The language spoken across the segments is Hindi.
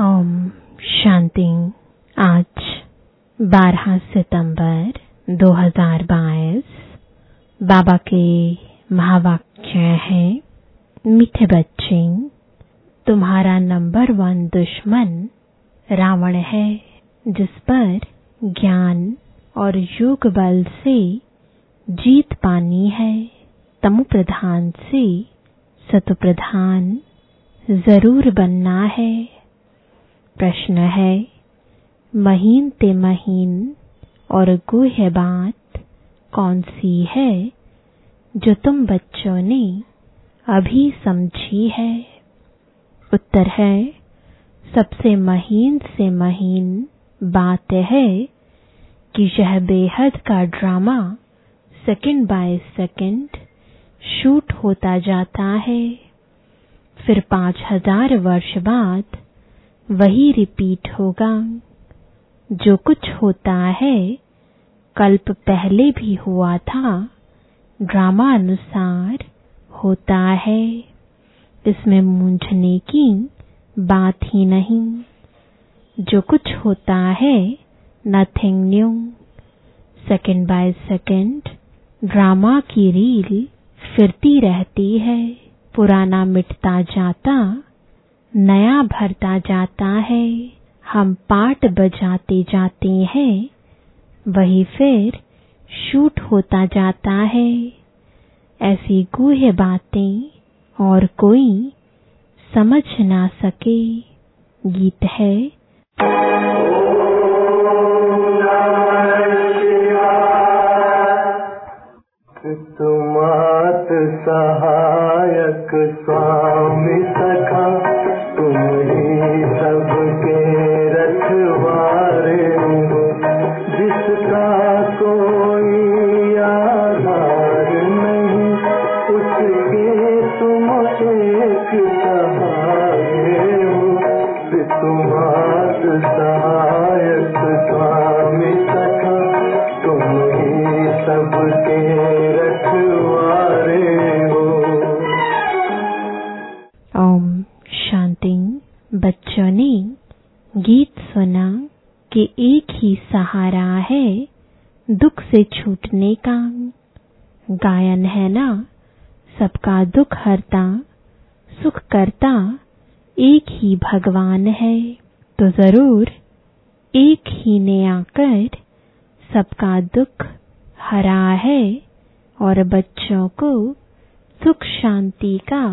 ओम शांति। आज 12 सितंबर 2022 बाबा के महावाक्य है, मीठे बच्चे, तुम्हारा नंबर वन दुश्मन रावण है, जिस पर ज्ञान और योग बल से जीत पानी है। तमु प्रधान से सतु प्रधान ज़रूर बनना है। प्रश्न है, महीन ते महीन और गुह्य बात कौन सी है जो तुम बच्चों ने अभी समझी है? उत्तर है, सबसे महीन से महीन बात है कि यह बेहद का drama second by second shoot होता जाता है। फिर पाँच हज़ार वर्ष बाद वही रिपीट होगा। जो कुछ होता है, कल्प पहले भी हुआ था, ड्रामा अनुसार होता है। इसमें मूंझने की बात ही नहीं। जो कुछ होता है nothing new second by second drama की रील फिरती रहती है, पुराना मिटता जाता नया भरता जाता है, हम पाठ बजाते जाते हैं, वही फिर शूट होता जाता है। ऐसी गुह्य बातें और कोई समझ ना सके, गीत है। तुमात सहायक स्वामी सखा तुम ही सबके रखवारे कि एक ही सहारा है दुख से छूटने का। गायन है ना? सबका दुख हरता, सुख करता एक ही भगवान है। तो ज़रूर एक ही ने आकर सबका दुख हरा है और बच्चों को सुख शांति का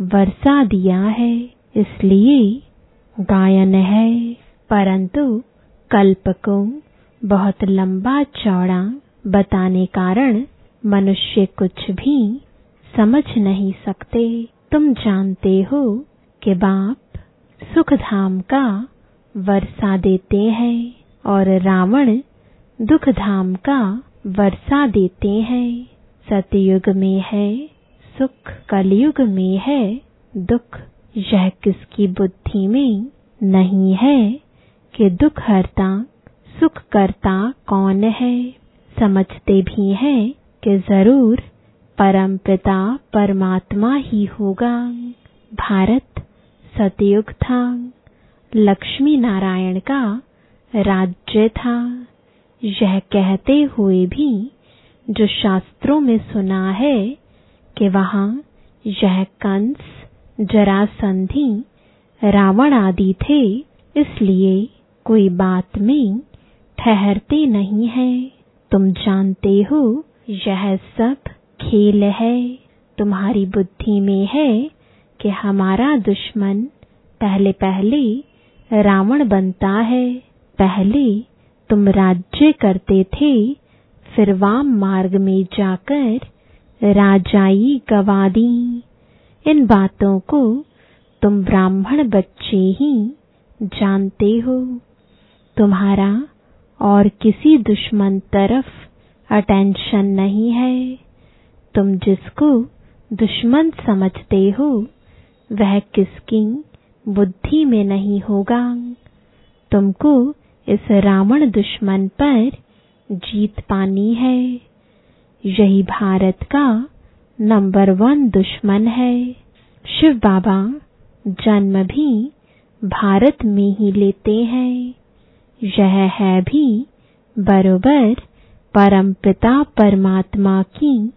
वर्षा दिया है। इसलिए गायन है, परंतु कल्प को बहुत लंबा चौड़ा बताने कारण मनुष्य कुछ भी समझ नहीं सकते। तुम जानते हो कि बाप सुख धाम का वर्षा देते हैं और रावण दुख धाम का वर्षा देते हैं। सतयुग में है, सुख कलयुग में है, दुख यह किसकी बुद्धि में नहीं है? कि दुख हरता, सुख करता कौन है? समझते भी हैं कि ज़रूर परम पिता परमात्मा ही होगा। भारत सतयुग था। लक्ष्मी नारायण का राज्य था। यह कहते हुए भी जो शास्त्रों में सुना है कि वहाँ यह कंस, जरासंधि, रावण आदि थे, इसलिए कोई बात में ठहरते नहीं है। तुम जानते हो, यह सब खेल है। तुम्हारी बुद्धि में है कि हमारा दुश्मन पहले पहले रावण बनता है। पहले तुम राज्य करते थे, फिर वाम मार्ग में जाकर राजाई गवा दी। इन बातों को तुम ब्राह्मण बच्चे ही जानते हो। तुम्हारा और किसी दुश्मन तरफ़ अटेंशन नहीं है। तुम जिसको दुश्मन समझते हो, वह किसकी बुद्धि में नहीं होगा। तुमको इस रावण दुश्मन पर जीत पानी है। यही भारत का नंबर वन दुश्मन है। शिव बाबा जन्म भी भारत में ही लेते हैं। यह है भी बरोबर परमपिता परमात्मा की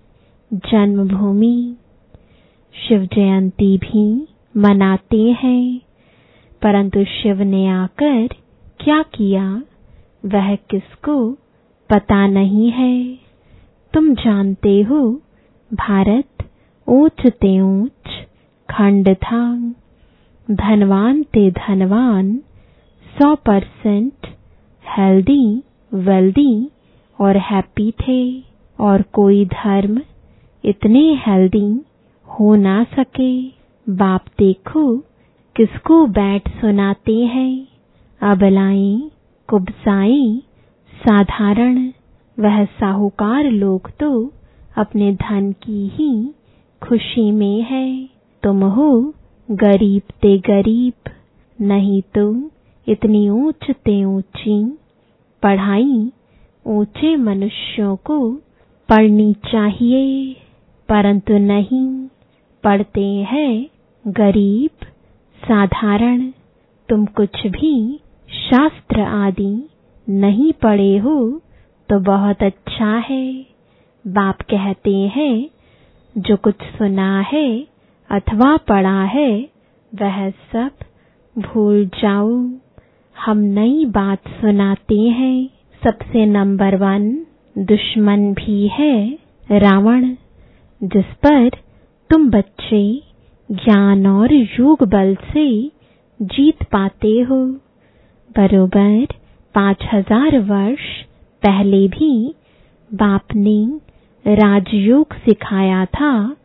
जन्मभूमि। शिव जयंती भी मनाते हैं, परंतु शिव ने आकर क्या किया? वह किसको पता नहीं है। तुम जानते हो, भारत ऊंच ते ऊंच खंड था। धनवान ते धनवान, सौ परसेंट हेल्दी, वेल्दी और हैप्पी थे और कोई धर्म इतने हेल्दी हो ना सके। बाप देखो, किसको बैठ सुनाते हैं। अबलाएँ कुबसाएँ, साधारण। वह साहूकार लोग तो अपने धन की ही खुशी में है। तुम हो गरीब ते गरीब, नहीं तो इतनी ऊंच ते ऊँची, पढ़ाई ऊँचे मनुष्यों को पढ़नी चाहिए, परंतु नहीं पढ़ते हैं गरीब, साधारण। तुम कुछ भी शास्त्र आदि नहीं पढ़े हो तो बहुत अच्छा है। बाप कहते हैं, जो कुछ सुना है अथवा पढ़ा है, वह सब भूल जाओ। हम नई बात सुनाते हैं। सबसे नंबर वन दुश्मन भी है रावण, जिस पर तुम बच्चे ज्ञान और योग बल से जीत पाते हो। बरोबर पाँच हज़ार वर्ष पहले भी बाप ने राजयोग सिखाया था,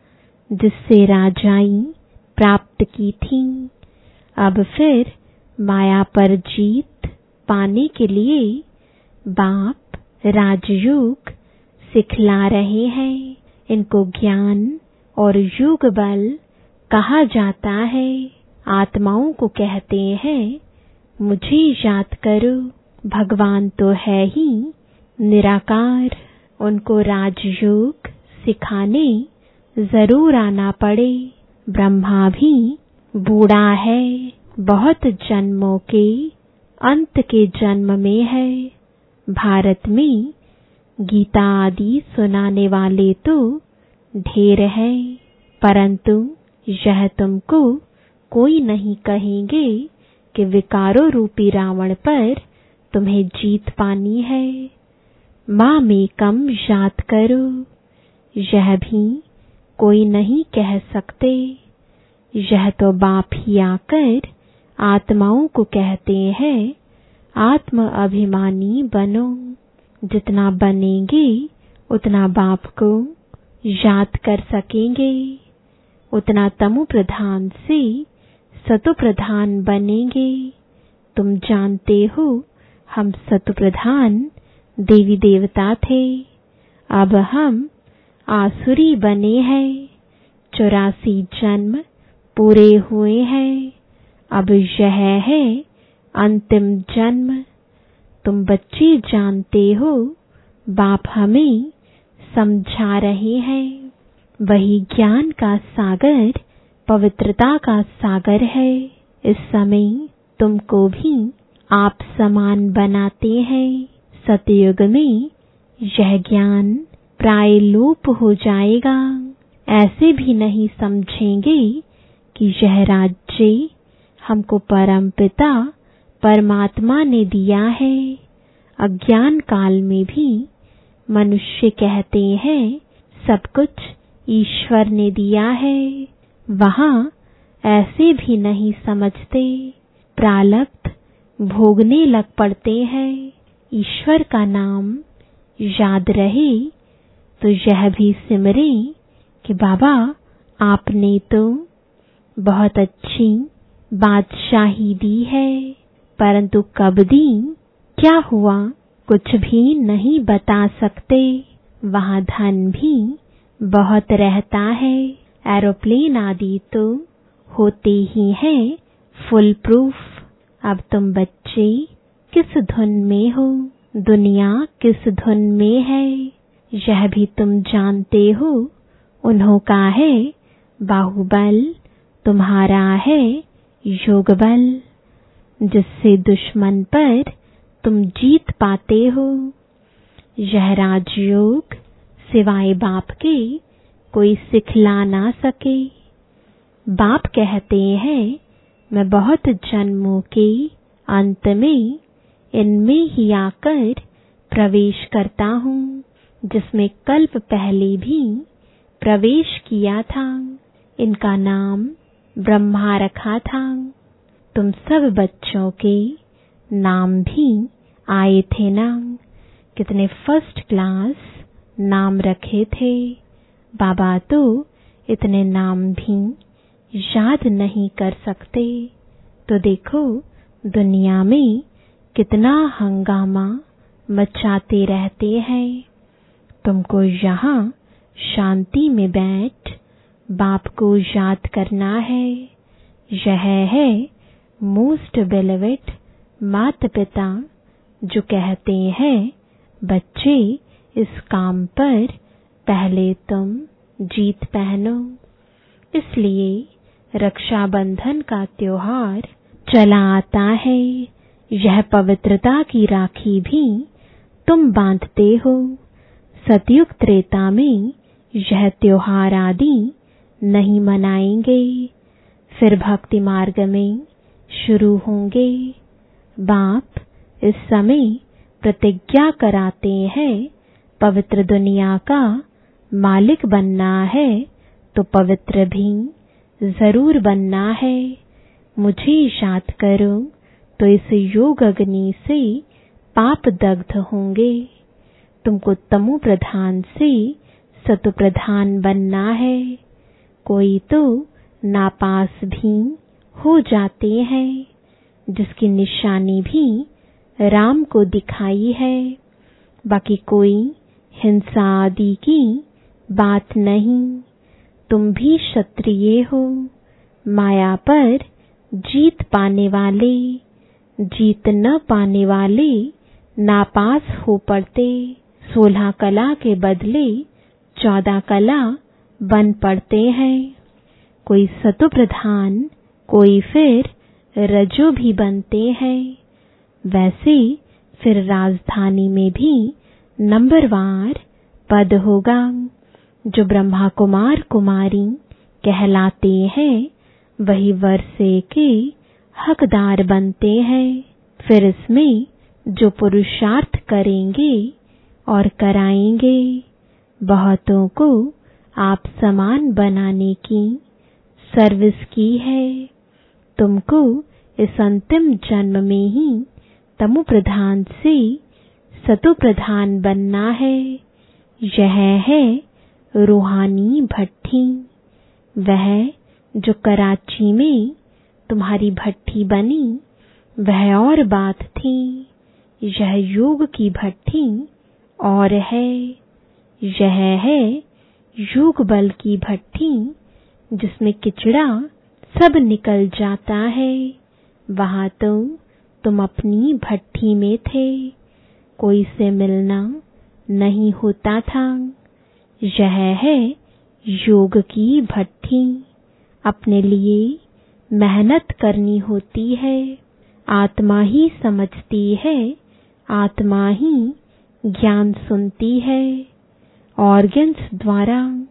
जिससे राजाई प्राप्त की थी। अब फिर माया पर जीत पाने के लिए बाप राजयोग सिखला रहे हैं। इनको ज्ञान और युग बल कहा जाता है। आत्माओं को कहते हैं, मुझे याद करो, भगवान तो है ही निराकार। उनको राजयोग सिखाने ज़रूर आना पड़े। ब्रह्मा भी बूढ़ा है। बहुत जन्मों के अंत के जन्म में है। भारत में गीता आदि सुनाने वाले तो ढेर है, परंतु यह तुमको कोई नहीं कहेंगे कि विकारों रूपी रावण पर तुम्हें जीत पानी है। माँ में कम याद करो, यह भी कोई नहीं कह सकते। यह तो बाप ही आकर आत्माओं को कहते हैं, आत्म अभिमानी बनो। जितना बनेंगे, उतना बाप को याद कर सकेंगे। उतना तमु प्रधान से सतु प्रधान बनेंगे। तुम जानते हो, हम सतु प्रधान देवी देवता थे। अब हम आसुरी बने हैं। चौरासी जन्म पूरे हुए हैं। अब यह है अंतिम जन्म। तुम बच्चे जानते हो, बाप हमें समझा रहे हैं। वही ज्ञान का सागर, पवित्रता का सागर है। इस समय तुमको भी आप समान बनाते हैं। सतयुग में यह ज्ञान प्राय लोप हो जाएगा। ऐसे भी नहीं समझेंगे कि यह राज्य हमको परम पिता परमात्मा ने दिया है। अज्ञान काल में भी मनुष्य कहते हैं, सब कुछ ईश्वर ने दिया है। वहाँ ऐसे भी नहीं समझते। प्रालब्ध भोगने लग पड़ते हैं। ईश्वर का नाम याद रहे तो यह भी सिमरे कि बाबा, आपने तो बहुत अच्छी बादशाही दी है, परंतु कब दी क्या हुआ? कुछ भी नहीं बता सकते। वहाँ धन भी बहुत रहता है। एरोप्लेन आदि तो होते ही हैं। फुल प्रूफ अब तुम बच्चे किस धुन में हो? दुनिया किस धुन में है? यह भी तुम जानते हो। उन्हों का है, बाहुबल तुम्हारा है। योग बल जिससे दुश्मन पर तुम जीत पाते हो। यह राजयोग सिवाय बाप के कोई सिखला ना सके। बाप कहते हैं, मैं बहुत जन्मों के अंत में इनमें ही आकर प्रवेश करता हूँ, जिसमें कल्प पहले भी प्रवेश किया था। इनका नाम ब्रह्मा रखा था। तुम सब बच्चों के नाम भी आए थे ना। कितने फ़र्स्ट क्लास नाम रखे थे। बाबा तो इतने नाम भी याद नहीं कर सकते। तो देखो, दुनिया में कितना हंगामा मचाते रहते हैं। तुमको यहाँ शांति में बैठ बाप को याद करना है। यह है मोस्ट बेलवेट माता पिता जो कहते हैं, बच्चे, इस काम पर पहले तुम जीत पहनो। इसलिए रक्षाबंधन का त्योहार चला आता है। यह पवित्रता की राखी भी तुम बांधते हो। सतयुग त्रेता में यह त्योहार आदि नहीं मनाएँगे। फिर भक्ति मार्ग में शुरू होंगे। बाप इस समय प्रतिज्ञा कराते हैं, पवित्र दुनिया का मालिक बनना है तो पवित्र भी ज़रूर बनना है। मुझे याद करो तो इस योग अग्नि से पाप दग्ध होंगे। तुमको तमु प्रधान से सतु प्रधान बनना है। कोई तो नापास भी हो जाते हैं, जिसकी निशानी भी राम को दिखाई है। बाकी कोई हिंसा आदि की बात नहीं। तुम भी क्षत्रिय हो, माया पर जीत पाने वाले, जीत न पाने वाले नापास हो पड़ते। सोलह कला के बदले चौदह कला बन पड़ते हैं। कोई सतु प्रधान कोई फिर रजो भी बनते हैं। वैसे फिर राजधानी में भी नंबरवार पद होगा। जो ब्रह्मा कुमार कुमारी कहलाते हैं, वही वर्षे के हकदार बनते हैं। फिर इसमें जो पुरुषार्थ करेंगे और कराएँगे, बहुतों को आप समान बनाने की सर्विस की है। तुमको इस अंतिम जन्म में ही तमु प्रधान से सतु प्रधान बनना है। यह है रूहानी भट्टी वह जो कराची में तुम्हारी भट्टी बनी, वह और बात थी। यह योग की भट्टी और है। यह है योग बल की भट्टी जिसमें किचड़ा सब निकल जाता है। वहाँ तो तुम अपनी भट्टी में थे। कोई से मिलना नहीं होता था। यह है योग की भट्टी अपने लिए मेहनत करनी होती है। आत्मा ही समझती है। आत्मा ही ज्ञान सुनती है। ऑर्गन्स द्वारा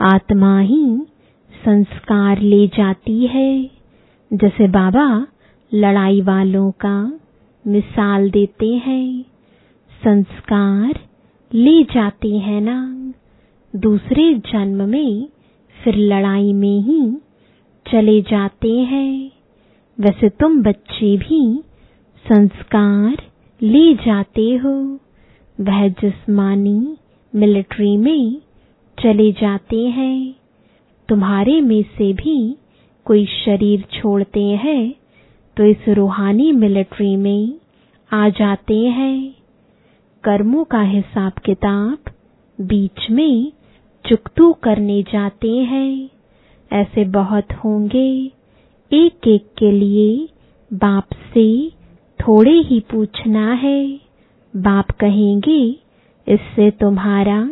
आत्मा ही संस्कार ले जाती है। जैसे बाबा लड़ाई वालों का मिसाल देते हैं, संस्कार ले जाते हैं ना। दूसरे जन्म में फिर लड़ाई में ही चले जाते हैं। वैसे तुम बच्चे भी संस्कार ले जाते हो। वह जिस्मानी मिलिट्री में चले जाते हैं। तुम्हारे में से भी कोई शरीर छोड़ते हैं तो इस रूहानी मिलिट्री में आ जाते हैं। कर्मों का हिसाब किताब बीच में चुकतू करने जाते हैं। ऐसे बहुत होंगे एक एक के लिए बाप से थोड़े ही पूछना है। बाप कहेंगे इससे तुम्हारा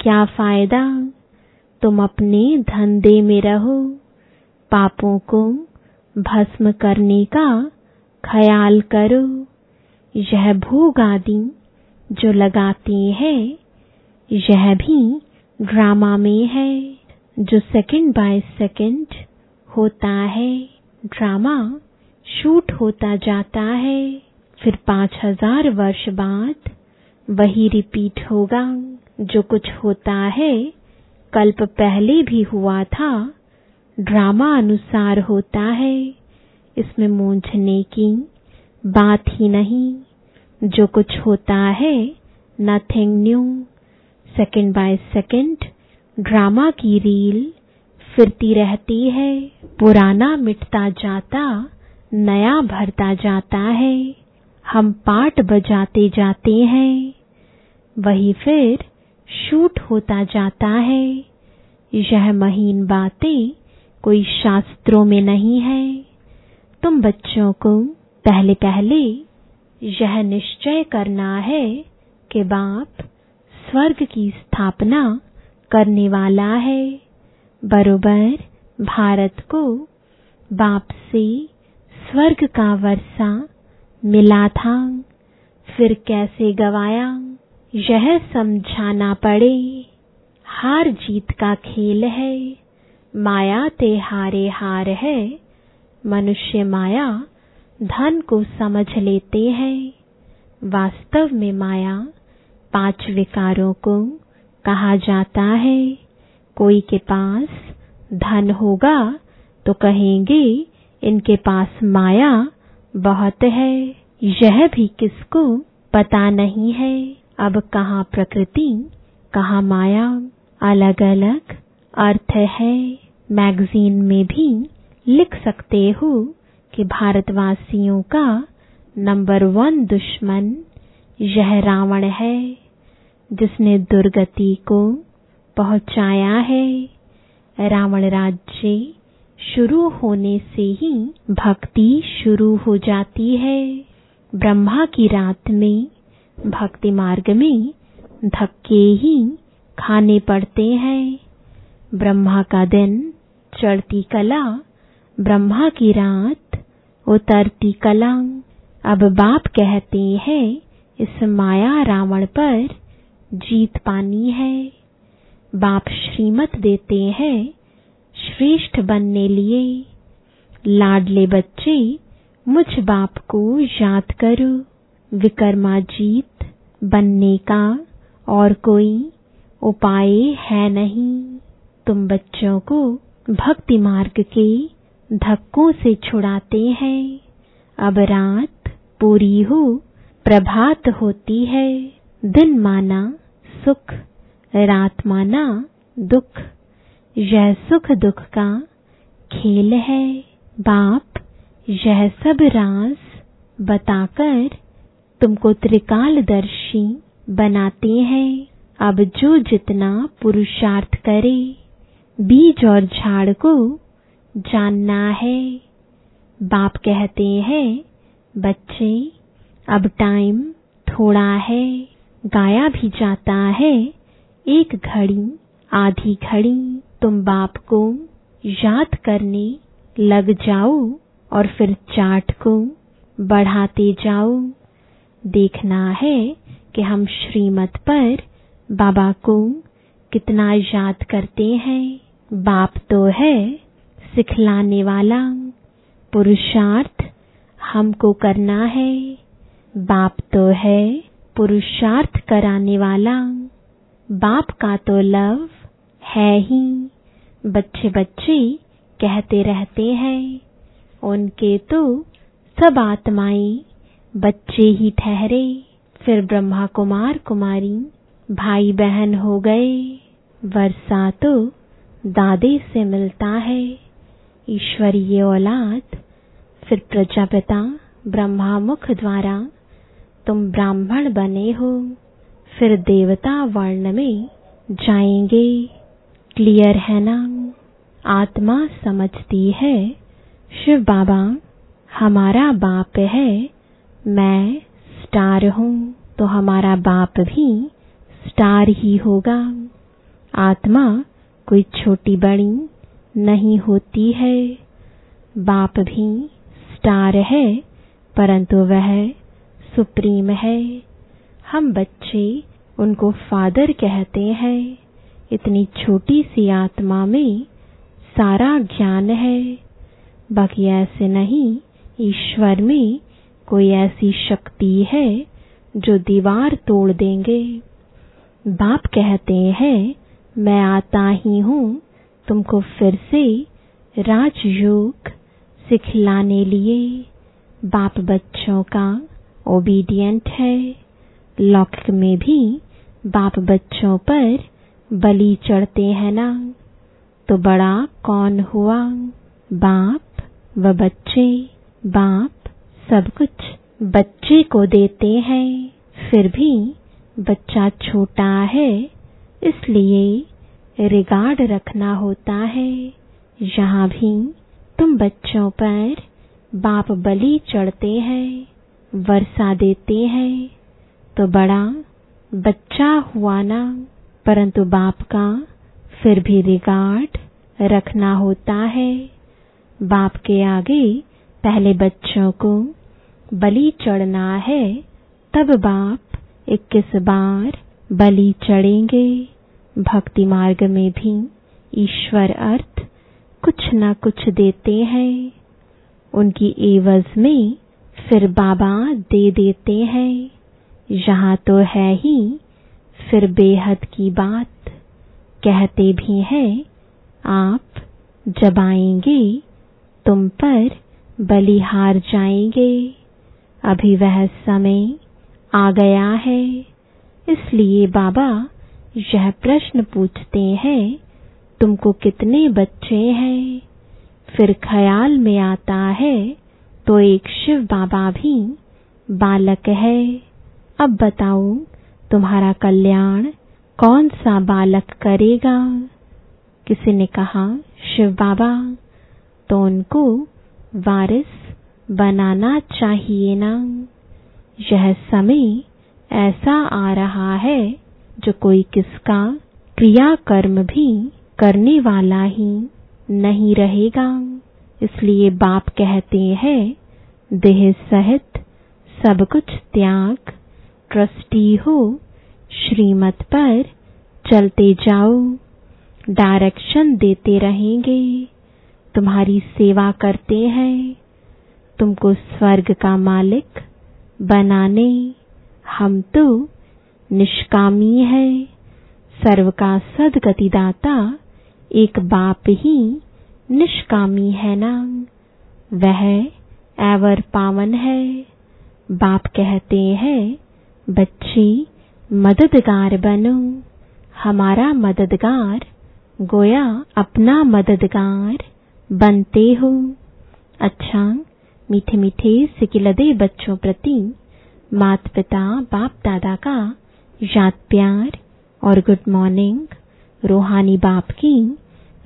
क्या फ़ायदा? तुम अपने धंधे में रहो। पापों को भस्म करने का ख्याल करो। यह भोग आदि जो लगाते हैं, यह भी ड्रामा में है। जो सेकंड बाय सेकंड होता है, ड्रामा शूट होता जाता है। फिर पाँच हज़ार वर्ष बाद वही रिपीट होगा, जो कुछ होता है। कल्प पहले भी हुआ था, ड्रामा अनुसार होता है। इसमें मूंझने की बात ही नहीं, जो कुछ होता है nothing new second by second drama की रील फिरती रहती है, पुराना मिटता जाता, नया भरता जाता है। हम पाठ बजाते जाते हैं, वही फिर शूट होता जाता है। यह महीन बातें कोई शास्त्रों में नहीं है। तुम बच्चों को पहले पहले यह निश्चय करना है कि बाप स्वर्ग की स्थापना करने वाला है। बरोबर भारत को बाप से स्वर्ग का वर्षा मिला था फिर कैसे गवाया? यह समझाना पड़े, हार जीत का खेल है, माया ते हारे हार है, मनुष्य माया धन को समझ लेते हैं। वास्तव में माया पाँच विकारों को कहा जाता है। कोई के पास धन होगा तो कहेंगे, इनके पास माया बहुत है। यह भी किसको पता नहीं है। अब कहाँ प्रकृति, कहाँ माया अलग अलग अर्थ है। मैगजीन में भी लिख सकते हो कि भारतवासियों का नंबर वन दुश्मन यह रावण है, जिसने दुर्गति को पहुँचाया है। रावण राज्य शुरू होने से ही भक्ति शुरू हो जाती है। ब्रह्मा की रात में भक्ति मार्ग में धक्के ही खाने पड़ते हैं। ब्रह्मा का दिन, चढ़ती कला, ब्रह्मा की रात, उतरती कला। अब बाप कहते हैं, इस माया रावण पर जीत पानी है। बाप श्रीमत देते हैं श्रेष्ठ बनने लिए। लाडले बच्चे, मुझ बाप को याद करो। विकर्माजीत बनने का और कोई उपाय है नहीं। तुम बच्चों को भक्ति मार्ग के धक्कों से छुड़ाते हैं। अब रात पूरी हो, प्रभात होती है। दिन माना सुख, रात माना दुख। यह सुख दुख का खेल है, बाप यह सब राज बताकर तुमको त्रिकालदर्शी बनाते हैं। अब जो जितना पुरुषार्थ करे, बीज और झाड़ को जानना है। बाप कहते हैं, बच्चे, अब टाइम थोड़ा है। गाया भी जाता है, एक घड़ी, आधी घड़ी। तुम बाप को याद करने लग जाओ और फिर चाट को बढ़ाते जाओ। देखना है कि हम श्रीमत पर बाबा को कितना याद करते हैं। बाप तो है सिखलाने वाला। पुरुषार्थ हमको करना है। बाप तो है पुरुषार्थ कराने वाला। बाप का तो लव है ही। बच्चे बच्चे कहते रहते हैं, उनके तो सब आत्माएँ बच्चे ही ठहरे। फिर ब्रह्मा कुमार कुमारी भाई बहन हो गए। वर्षा तो दादे से मिलता है, ईश्वरीय औलाद। फिर प्रजापिता ब्रह्मा मुख द्वारा तुम ब्राह्मण बने हो। फिर देवता वर्ण में जाएँगे। क्लियर है ना? आत्मा समझती है। शिव बाबा, हमारा बाप है, मैं स्टार हूँ तो हमारा बाप भी स्टार ही होगा। आत्मा कोई छोटी बड़ी नहीं होती है। बाप भी स्टार है, परंतु वह सुप्रीम है। हम बच्चे उनको फादर कहते हैं। इतनी छोटी सी आत्मा में सारा ज्ञान है। बाकी ऐसे नहीं, ईश्वर में कोई ऐसी शक्ति है जो दीवार तोड़ देंगे। बाप कहते हैं, मैं आता ही हूँ, तुमको फिर से राजयोग सिखलाने लिए। बाप बच्चों का ओबीडियंट है। लौकिक में भी बाप बच्चों पर बलि चढ़ते हैं ना। तो बड़ा कौन हुआ? बाप व बच्चे। बाप सब कुछ बच्चे को देते हैं। फिर भी बच्चा छोटा है, इसलिए रिगार्ड रखना होता है। यहाँ भी तुम बच्चों पर बाप बलि चढ़ते हैं, वर्षा देते हैं। तो बड़ा बच्चा हुआ ना, परंतु बाप का फिर भी रिगार्ड रखना होता है। बाप के आगे पहले बच्चों को बलि चढ़ना है, तब बाप इक्कीस बार बलि चढ़ेंगे। भक्ति मार्ग में भी ईश्वर अर्थ कुछ न कुछ देते हैं। उनकी एवज में फिर बाबा दे देते हैं। यहाँ तो है ही फिर बेहद की बात। कहते भी हैं, आप जब आएँगे, तुम पर बलिहार जाएँगे। अभी वह समय आ गया है। इसलिए बाबा यह प्रश्न पूछते हैं, तुमको कितने बच्चे हैं? फिर ख्याल में आता है तो एक शिव बाबा भी बालक है। अब बताओ तुम्हारा कल्याण कौन सा बालक करेगा? किसी ने कहा, शिव बाबा तो उनको वारिस बनाना चाहिए ना। यह समय ऐसा आ रहा है जो कोई किसका क्रिया कर्म भी करने वाला ही नहीं रहेगा। इसलिए बाप कहते हैं, देह सहित सब कुछ त्याग, ट्रस्टी हो श्रीमत पर चलते जाओ। डायरेक्शन देते रहेंगे। तुम्हारी सेवा करते हैं। तुमको स्वर्ग का मालिक बनाने हम तो निष्कामी है। सर्व का सदगतिदाता एक बाप ही निष्कामी है ना। वह एवर पावन है। बाप कहते हैं, बच्ची मददगार बनो। हमारा मददगार गोया अपना मददगार बनते हो। अच्छा मीठे मीठे सिकिलदे बच्चों प्रति माता पिता बाप दादा का याद प्यार और गुड मॉर्निंग। रूहानी बाप की,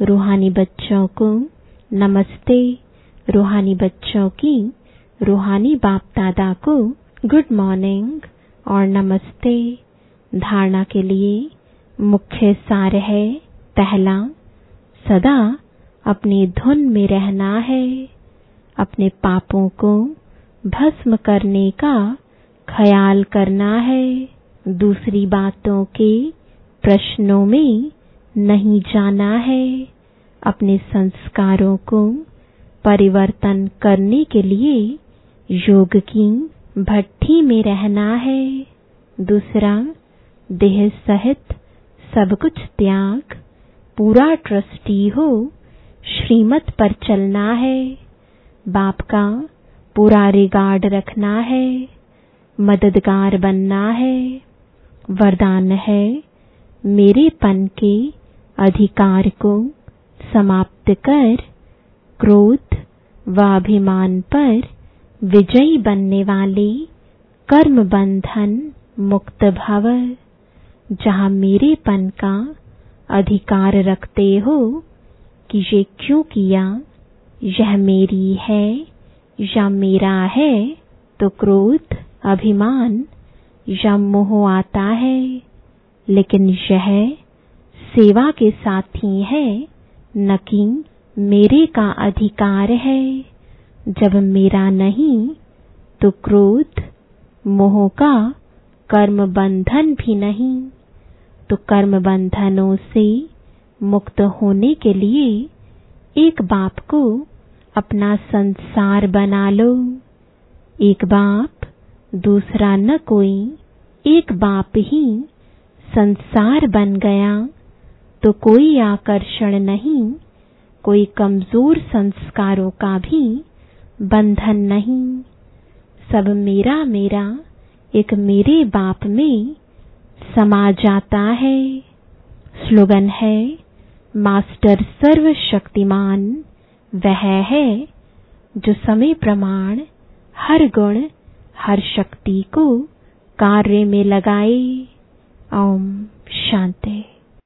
रूहानी बच्चों को नमस्ते। रूहानी बच्चों की, रूहानी बाप दादा को गुड मॉर्निंग और नमस्ते। धारणा के लिए मुख्य सार है, पहला, सदा अपनी धुन में रहना है। अपने पापों को भस्म करने का ख्याल करना है। दूसरी बातों के प्रश्नों में नहीं जाना है। अपने संस्कारों को परिवर्तन करने के लिए योग की भट्टी में रहना है। दूसरा देह सहित सब कुछ त्याग, पूरा ट्रस्टी हो, श्रीमत पर चलना है। बाप का पूरा रिगार्ड रखना है, मददगार बनना है। वरदान है मेरे पन के अधिकार को समाप्त कर, क्रोध व अभिमान पर विजयी बनने वाले कर्म बंधन मुक्त भव। जहाँ मेरे पन का अधिकार रखते हो कि ये क्यों किया? यह मेरी है या मेरा है तो क्रोध, अभिमान या मोह आता है। लेकिन यह सेवा के साथ ही है न कि मेरे का अधिकार है। जब मेरा नहीं तो क्रोध, मोह का कर्म बंधन भी नहीं। तो कर्म बंधनों से मुक्त होने के लिए एक बाप को अपना संसार बना लो। एक बाप दूसरा न कोई, एक बाप ही संसार बन गया। तो कोई आकर्षण नहीं, कोई कमज़ोर संस्कारों का भी बंधन नहीं। सब मेरा मेरा, एक मेरे बाप में समा जाता है। स्लोगन है, मास्टर सर्वशक्तिमान। वह है जो समय प्रमाण, हर गुण, हर शक्ति को कार्य में लगाए। ओम शांति।